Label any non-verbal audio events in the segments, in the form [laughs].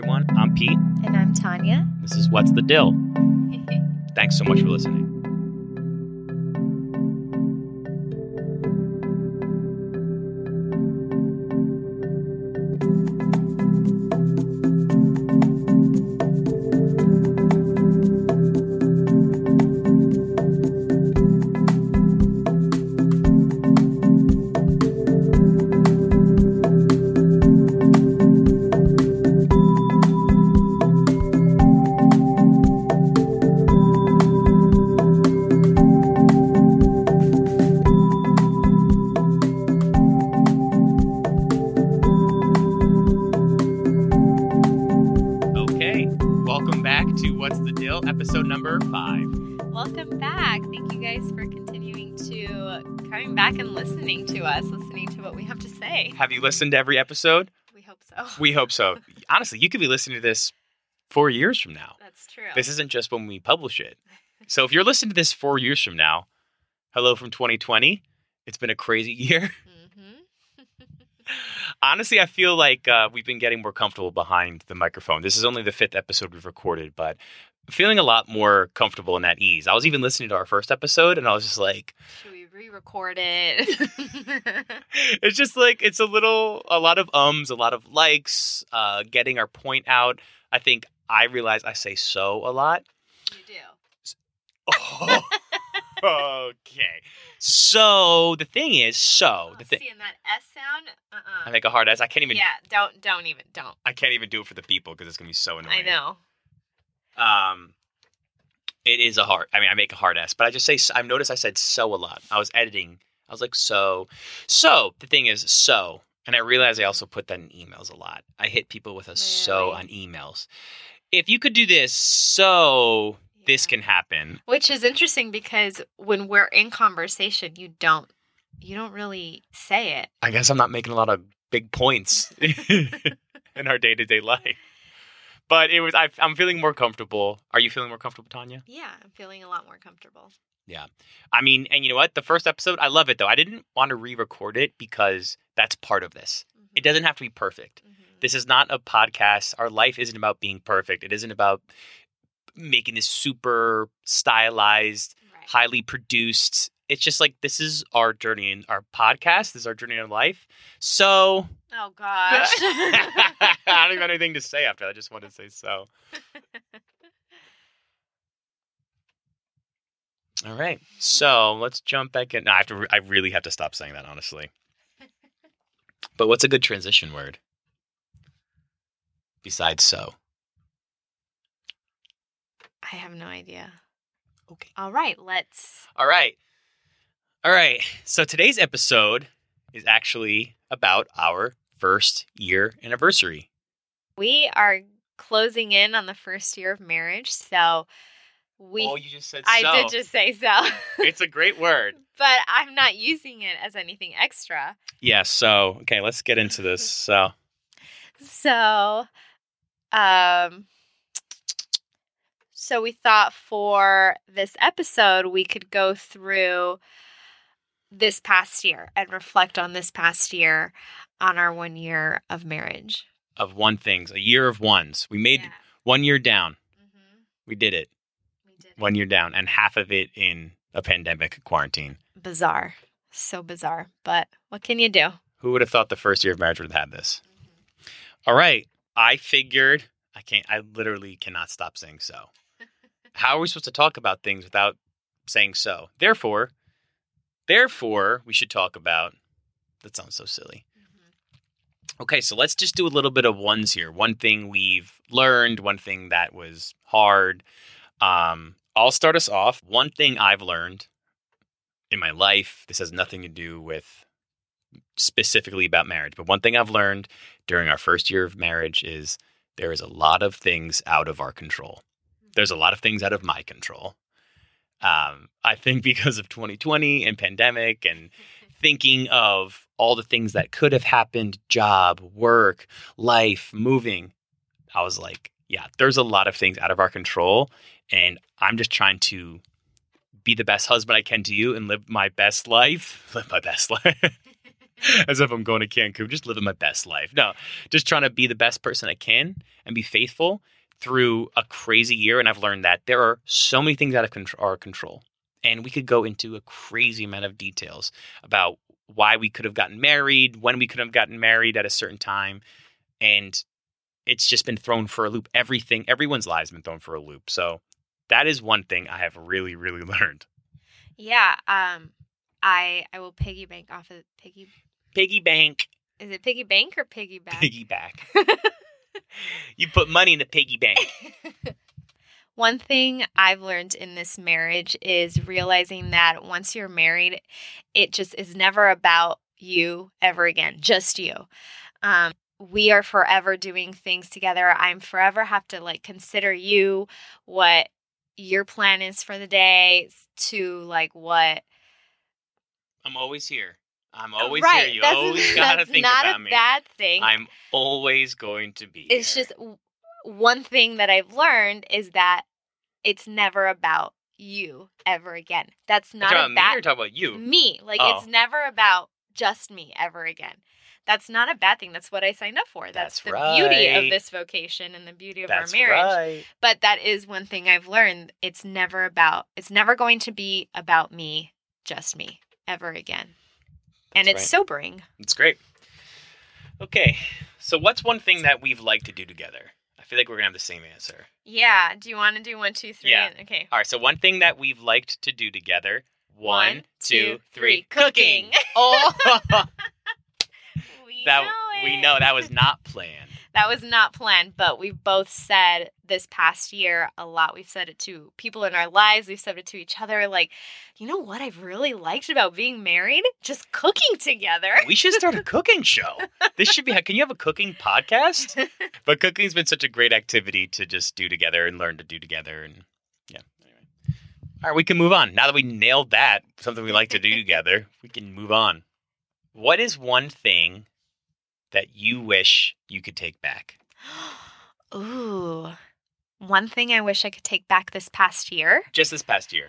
everyone. I'm Pete. And I'm Tanya. This is What's the Deal. [laughs] Thanks so much for listening. Episode number five. Welcome back. Thank you guys for continuing to coming back and listening to us, listening to what we have to say. Have you listened to every episode? We hope so. We hope so. [laughs] Honestly, you could be listening to this four years from now. That's true. This isn't just when we publish it. So if you're listening to this four years from now, hello from 2020. It's been a crazy [laughs] year. hmm [laughs] Honestly, I feel like uh, we've been getting more comfortable behind the microphone. This is only the fifth episode we've recorded, but feeling a lot more comfortable and at ease. I was even listening to our first episode and I was just like, Should we re-record it? [laughs] it's just like, it's a little, a lot of ums, a lot of likes, uh, getting our point out. I think I realize I say so a lot. you do. Oh, [laughs] okay. So the thing is, so the thing, Seeing that S sound? Uh-uh. I make a hard ass. I can't even. yeah, don't don't even don't. I can't even do it for the people because it's gonna be so annoying. I know. Um, it is a hard. I mean, I make a hard ass, but I just say. I've noticed I said so a lot. I was editing. I was like so. So the thing is so, and I realized I also put that in emails a lot. I hit people with a so on emails. If you could do this, so this can happen. Which is interesting because when we're in conversation, you don't you don't really say it. I guess I'm not making a lot of big points [laughs] [laughs] in our day to day life. But it was. I, I'm feeling more comfortable. Are you feeling more comfortable, Tanya? Yeah, I'm feeling a lot more comfortable. Yeah, I mean, and you know what? The first episode, I love it though. I didn't want to re-record it because that's part of this. It doesn't have to be perfect. Mhm. This is not a podcast. Our life isn't about being perfect. It isn't about making this super stylized, Right. highly produced. It's just like this is our journey in our podcast. This is our journey in life. So Oh gosh. [laughs] I don't even have anything to say after. that. I just wanted to say so. All right. So let's jump back in. No, I have to. re- I really have to stop saying that, honestly. But what's a good transition word besides so? I have no idea. Okay. All right, let's All right. All right. So today's episode is actually about our first year anniversary. we are closing in on the first year of marriage, so we oh, you just said I so. did just say so. It's a great word. [laughs] but I'm not using it as anything extra. Yeah. So okay, let's get into [laughs] this. So So, um, so we thought for this episode we could go through this past year and reflect on this past year on our one year of marriage. of one things, a year of ones. We made Yeah. one year down. Mhm. We did it. We did it. One year down, and half of it in a pandemic quarantine. bizarre, so bizarre. But what can you do? Who would have thought the first year of marriage would have had this? All right. I figured I can't I literally cannot stop saying so. [laughs] How are we supposed to talk about things without saying so? Therefore, therefore, we should talk about that sounds so silly. Okay, so let's just do a little bit of ones here. One thing we've learned, one thing that was hard. Um, I'll start us off. One thing I've learned in my life, this has nothing to do with specifically about marriage, but one thing I've learned during our first year of marriage is there is a lot of things out of our control. There's a lot of things out of my control. Um, I think [laughs] because of 2020 and pandemic and [laughs] thinking of all the things that could have happened job, work, life, moving. I was like, yeah, there's a lot of things out of our control. And I'm just trying to be the best husband I can to you and live my best life. [laughs] Live my best life. As if I'm going to Cancun, just living my best life. No, just trying to be the best person I can and be faithful through a crazy year. And I've learned that there are so many things out of contr- our control. And we could go into a crazy amount of details about why we could have gotten married, when we could have gotten married at a certain time. And it's just been thrown for a loop. Everything, everyone's lives been thrown for a loop. So that is one thing I have really, really [laughs] learned. Yeah. Um, I I will piggy bank off of piggy. Piggy bank. Is it piggy bank or piggyback? piggy bank? [laughs] You put money in the piggy bank. [laughs] One thing I've learned in this marriage is realizing that once you're married, it just is never about you ever again, just you. Um, we are forever doing things together. I'm forever have to like consider you, what your plan is for the day, to like what. I'm always here. I'm uh, always right. here. You that's, always [laughs] gotta that's think not about a me. bad thing. I'm always going to be. it's here. just one thing that I've learned is that it's never about you ever again. That's You're not a about bad or talking about you. me. Like Oh. it's never about just me ever again. That's not a bad thing. That's what I signed up for. That's, That's the beauty of this vocation and the beauty of That's our marriage. right. But that is one thing I've learned. It's never about it's never going to be about me, just me, ever again. And That's it's right. sobering. It's great. Okay, so what's one thing that we've liked to do together? I feel like we're gonna have the same answer. Yeah. Do you want to do one, two, three? Yeah. and- Okay. All right, so one thing that we've liked to do together. One, One, two, three. three. Cooking. Cooking. Oh, [laughs] We that know we know that was not planned. That was not planned, but we've both said this past year a lot. We've said it to people in our lives. We've said it to each other. Like, you know what I've really liked about being married? Just cooking together. We should start a [laughs] cooking show. This should be. Can you have a cooking podcast? [laughs] But cooking's been such a great activity to just do together and learn to do together, and yeah. Anyway, all right, we can move on. Now that we nailed that, something we like to do together, we can move on. What is one thing that you wish you could take back? [gasps] Ooh. One thing I wish I could take back this past year, Just this past year,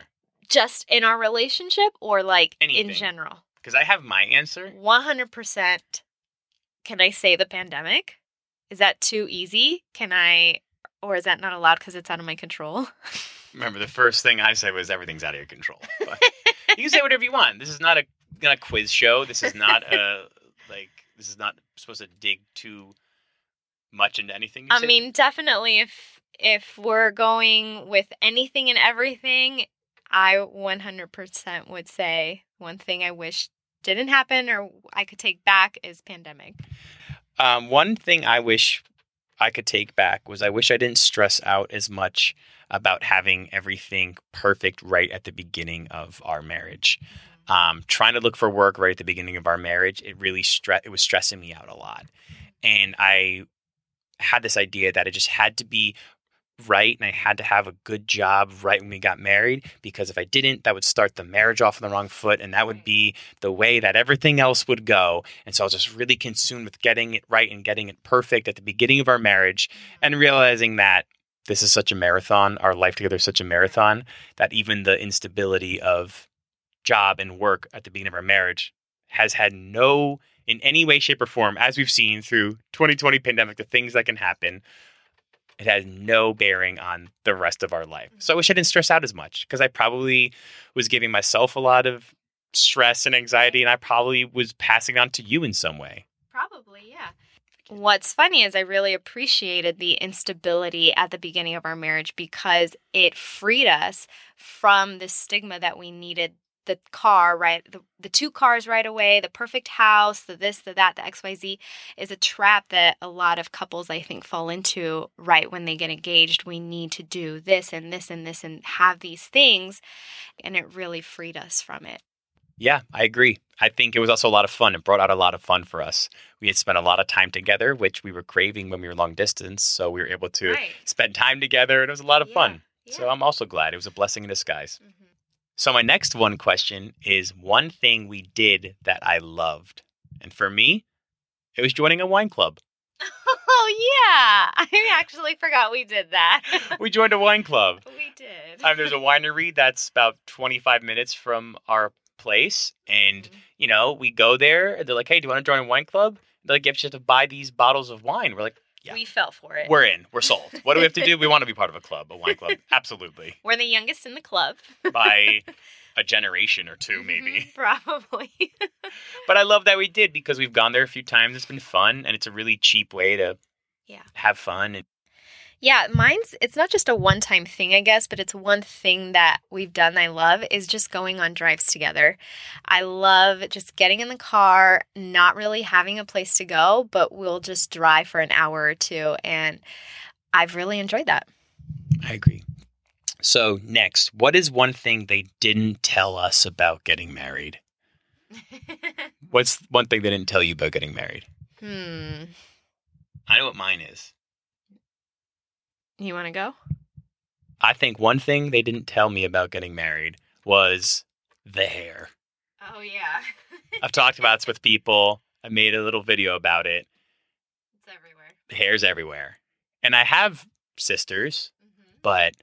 just in our relationship or like Anything. in general. because I have my answer. 100%. Can I say the pandemic? Is that too easy? Can I, or is that not allowed because it's out of my control? [laughs] Remember, the first thing I said was everything's out of your control. [laughs] You can say whatever you want. This is not a not a quiz show. This is not a like. This is not supposed to dig too much into anything. I say. mean, definitely if if we're going with anything and everything, I 100% would say one thing I wish didn't happen or I could take back is pandemic. Um, one thing I wish I could take back was I wish I didn't stress out as much about having everything perfect right at the beginning of our marriage. Um, trying to look for work right at the beginning of our marriage, it really stre- it was stressing me out a lot, and I had this idea that it just had to be right and I had to have a good job right when we got married because if I didn't that would start the marriage off on the wrong foot and that would be the way that everything else would go. And so I was just really consumed with getting it right and getting it perfect at the beginning of our marriage and realizing that this is such a marathon our life together is such a marathon that even the instability of job and work at the beginning of our marriage has had no in any way shape or form as we've seen through 2020 pandemic the things that can happen it has no bearing on the rest of our life so i wish i didn't stress out as much because i probably was giving myself a lot of stress and anxiety and i probably was passing on to you in some way Probably, yeah. What's funny is I really appreciated the instability at the beginning of our marriage because it freed us from the stigma that we needed the car right the, the two cars right away the perfect house the this the that the xyz is a trap that a lot of couples i think fall into right when they get engaged we need to do this and this and this and have these things and it really freed us from it Yeah, I agree. I think it was also a lot of fun. It brought out a lot of fun for us. We had spent a lot of time together, which we were craving when we were long distance. So we were able to right spend time together, and it was a lot of Yeah, fun. yeah. So I'm also glad. It was a blessing in disguise. Mhm. So my next one question is one thing we did that I loved. And for me, it was joining a wine club. Oh yeah, [laughs] I actually forgot we did that. [laughs] We joined a wine club. [laughs] we did. Um, there's a winery that's about 25 minutes from our place, and Mhm. you know we go there. and They're like, "Hey, do you want to join a wine club?" They're like, "You have to buy these bottles of wine." We're like, Yeah. We fell for it. "We're in. We're sold. What do we have to do? We [laughs] want to be part of a club, a wine club, [laughs] absolutely, We're the youngest in the club. by [laughs] a generation or two, maybe." Mhm, Probably. But I love that we did because we've gone there a few times. It's been fun, and it's a really cheap way to Yeah. have fun. And Yeah, mine's it's not just a one-time thing, I guess, but it's one thing that we've done I love is just going on drives together. I love just getting in the car, not really having a place to go, but we'll just drive for an hour or two and I've really enjoyed that. I agree. So next, what is one thing they didn't tell us about getting married? [laughs] What's one thing they didn't tell you about getting married? hmm. I know what mine is. You want to go? I think one thing they didn't tell me about getting married was the hair. Oh yeah. I've talked about this with people. I made a little video about it. it's everywhere. The hair's everywhere. And I have sisters, mm-hmm. but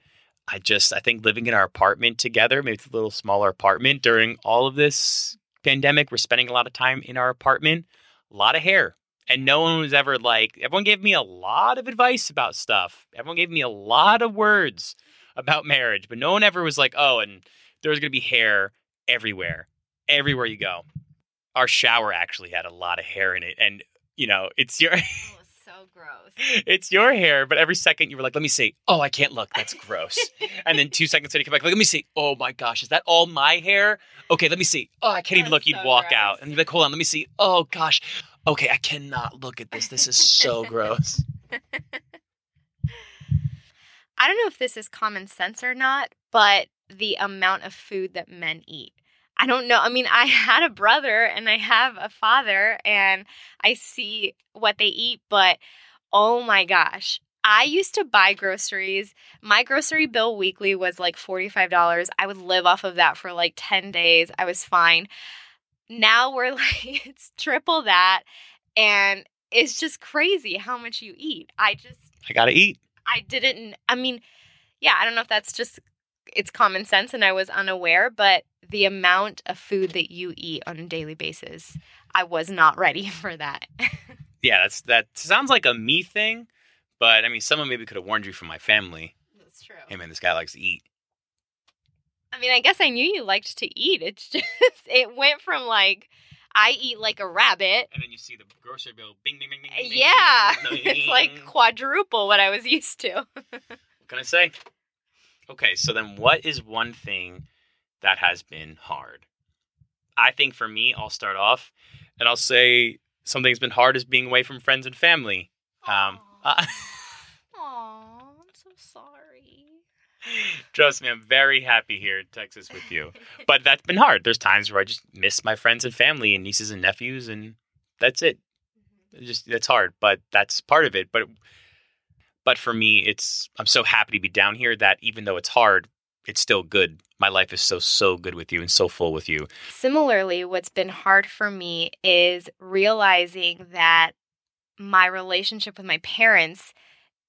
I just I think living in our apartment together, maybe it's a little smaller apartment during all of this pandemic, we're spending a lot of time in our apartment, a lot of hair. And no one was ever like everyone gave me a lot of advice about stuff. Everyone gave me a lot of words about marriage, but no one ever was like, "Oh, and there's going to be hair everywhere. Everywhere you go." Our shower actually had a lot of hair in it and you know, it's your [laughs] Oh, so gross. it's your hair, but every second you were like, let me see. Oh, I can't look. That's gross. and then two seconds later, you come back, like, let me see. Oh my gosh, is that all my hair? Okay, let me see. Oh, I can't even That's look. You'd walk gross. out. And you're like, hold on, let me see. Oh gosh. Okay, I cannot look at this. This is so gross. [laughs] I don't know if this is common sense or not, but the amount of food that men eat. I don't know. I mean, I [laughs] had a brother and I have a father and I see what they eat, but oh my gosh. I used to buy groceries. My grocery bill weekly was like $45. I would live off of that for like 10 days. I was fine. Now we're [laughs] like, it's triple that. And it's just crazy how much you eat. I just, I gotta eat. I didn't. I mean, yeah, I don't know if that's just it's common sense and I was unaware, but the amount of food that you eat on a daily basis, I was not ready [laughs] for that. Yeah, that's that sounds like a me thing, but I mean someone maybe could have warned you from my family. That's true. Hey man, this guy likes to eat. I mean, I guess I knew you liked to eat. It's [laughs] just it went from like I eat like a rabbit. And then you see the grocery bill bing bing bing bing. bing, bing, Yeah, bing, [laughs] it's like quadruple what I was [laughs] used to. What can I say? Okay, so then what is one thing that has been hard? I think for me, I'll start off and I'll say something that's been hard is being away from friends and family. Um, uh, Aw, I'm so sorry. [laughs] trust me, I'm very happy here in Texas with you. But that's been hard. There's times where I just miss my friends and family and nieces and nephews, and that's it. Just that's hard, but that's part of it. But but for me, it's I'm so happy to be down here that even though it's hard, it's still good. My life is so so good with you and so full with you. Similarly, what's been hard for me is realizing that my relationship with my parents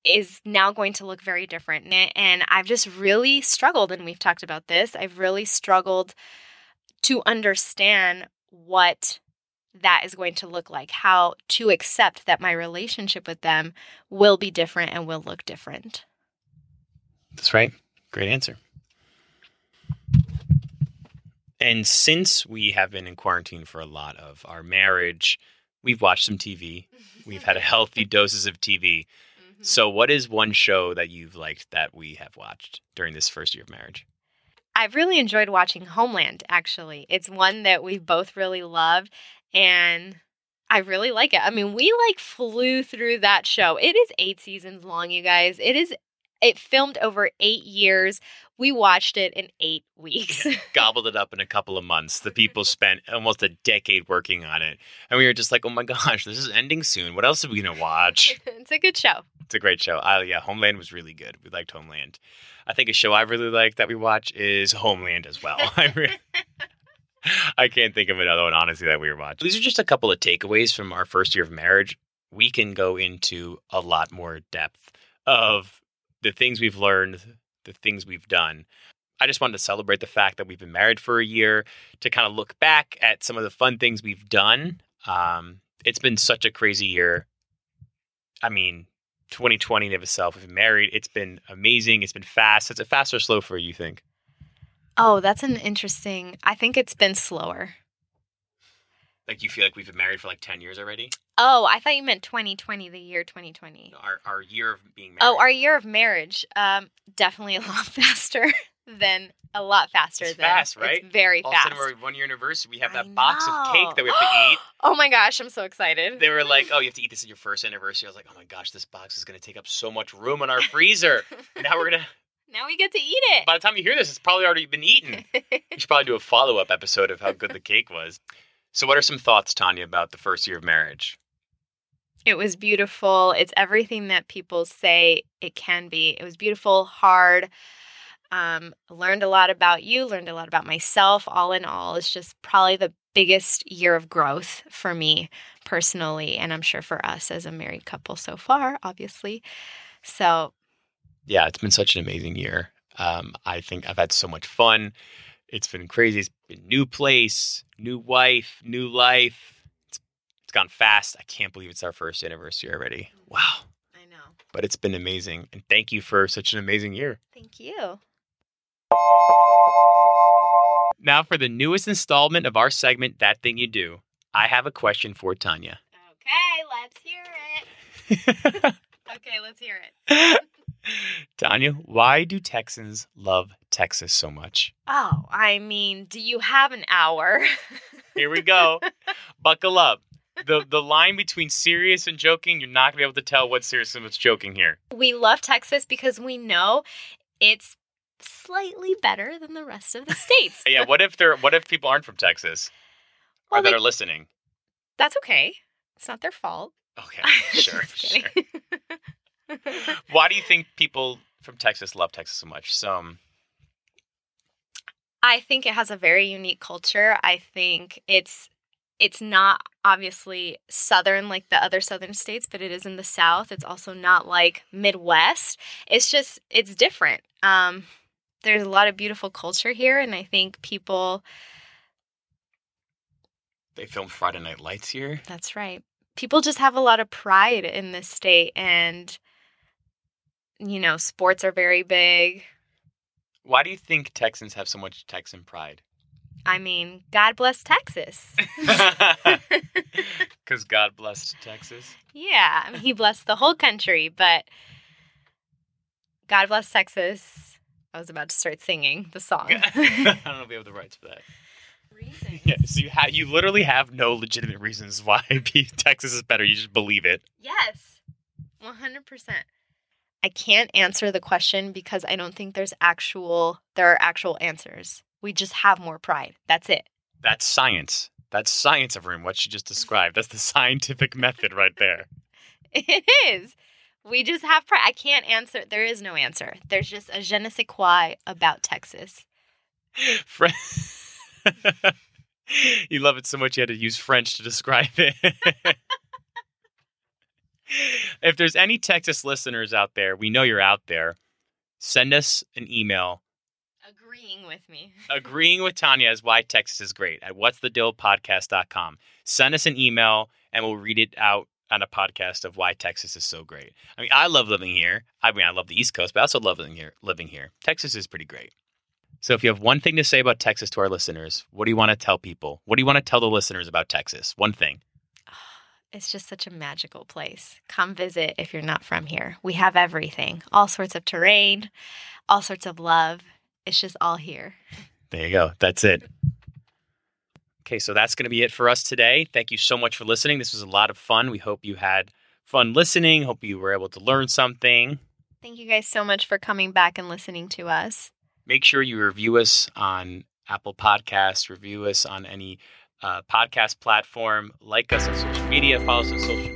is now going to look very different. And- And I've just really struggled, and we've talked about this. I've really struggled to understand what that is going to look like, how to accept that my relationship with them will be different and will look different. That's right. Great answer. And since we have been in quarantine for a lot of our marriage, we've watched some TV. [laughs] We've had a healthy doses of TV. Mm-hmm. So, what is one show that you've liked that we have watched during this first year of marriage? I've really enjoyed watching Homeland, actually. It's one that we both really loved, and I really like it. I mean, we like flew through that show. It is eight seasons long, you guys. It is, it filmed over eight years. We watched it in eight [laughs] weeks. Gobbled it up in a couple of months. The people spent almost a decade working on it. And we were just like, oh my gosh, this is ending soon. What else are we going [laughs] to watch? it's a good show. It's a great show. Uh, yeah, Homeland was really good. We liked Homeland. I think a show I really like that we watch is Homeland as well. [laughs] I, re- [laughs] I can't think of another one, honestly, that we were watching. These are just a couple of takeaways from our first year of marriage. We can go into a lot more depth of the things we've learned, the things we've done. I just wanted to celebrate the fact that we've been married for a year, to kind of look back at some of the fun things we've done. Um, it's been such a crazy year. I mean, 2020 in of itself, we've been married. It's been amazing. It's been fast. Is it fast or slow for you, you think? Oh, that's an interesting. I think it's been slower. Like you feel like we've been married for like 10 years already? Oh, I thought you meant 2020, the year 2020. Our, our year of being married. Oh, our year of marriage. Um, definitely a lot [laughs] faster than a lot faster It's than fast, right? It's very All of a fast. sudden, we're one year anniversary. We have I that box of cake that we have to eat. [gasps] oh my gosh, I'm so excited. They were like, "Oh, you have to eat this at your first anniversary." I was like, "Oh my gosh, this box is going to take up so much room in our freezer." [laughs] now we're gonna. now we get to eat it. By the time you hear this, it's probably already been eaten. [laughs] you should probably do a follow up episode of how good the cake was. So, what are some thoughts, Tanya, about the first year of marriage? It was beautiful. It's everything that people say it can be. It was beautiful, hard. Um, learned a lot about you, learned a lot about myself. All in all, it's just probably the biggest year of growth for me personally, and I'm sure for us as a married couple so far, obviously. So, Yeah, it's been such an amazing year. Um, I think I've had so much fun. It's been crazy. It's been new place, new wife, new life. It's, it's gone fast. I can't believe it's our first anniversary already. Wow. I know. But it's been amazing. And thank you for such an amazing year. Thank you. Now, for the newest installment of our segment, That Thing You Do, I have a question for Tanya. Okay, let's hear it. [laughs] Okay, let's hear it. [laughs] Tanya, why do Texans love Texas so much? Oh, I mean, do you have an hour? [laughs] Here we go. Buckle up. The the line between serious and joking, you're not gonna be able to tell what's serious and what's joking here. we love Texas because we know it's slightly better than the rest of the states. [laughs] Yeah, what if they're what if people aren't from Texas or that they- are listening? That's okay. It's not their fault. Okay, [laughs] sure, sure. Why do you think people from Texas love Texas so much? Some I think it has a very unique culture. I think it's it's not obviously southern like the other southern states, but it is in the south. It's also not like Midwest. It's just it's different. Um there's a lot of beautiful culture here and I think people they film Friday Night Lights here. That's right. People just have a lot of pride in this state and you know, sports are very big. Why do you think Texans have so much Texan pride? I mean, God bless Texas. [laughs] [laughs] Because God blessed Texas. yeah, I mean, he blessed the whole country, but God bless Texas. I was about to start singing the song. [laughs] I don't know if we have the rights for that. Reasons. Yeah, so you have you literally have no legitimate reasons why [laughs] Texas is better. You just believe it. Yes. 100%. I can't answer the question because I don't think there's actual there are actual answers. We just have more pride. That's it. That's science. That's science, everyone. What you just described. That's the scientific method right there. [laughs] It is. We just have pride. I can't answer. There is no answer. There's just a je ne sais quoi about Texas. [laughs] Fre- [laughs] you love it so much you had to use French to describe it. [laughs] if there's any Texas listeners out there, we know you're out there. Send us an email Agreeing with me. agreeing with Tanya is why Texas is great at what's the deal podcast.com. Send us an email and we'll read it out on a podcast of why Texas is so great. I mean, I love living here. I mean, I love the East Coast, but I also love living here. Living here, Texas is pretty great. So, if you have one thing to say about Texas to our listeners, what do you want to tell people? What do you want to tell the listeners about Texas? One thing. Ah, it's just such a magical place. Come visit if you're not from here. We have everything all sorts of terrain, all sorts of love. It's just all here. There you go. That's it. Okay, so that's going to be it for us today. Thank you so much for listening. This was a lot of fun. We hope you had fun listening. Hope you were able to learn something. Thank you guys so much for coming back and listening to us. Make sure you review us on Apple Podcasts, review us on any uh, podcast platform, like us on social media, follow us on social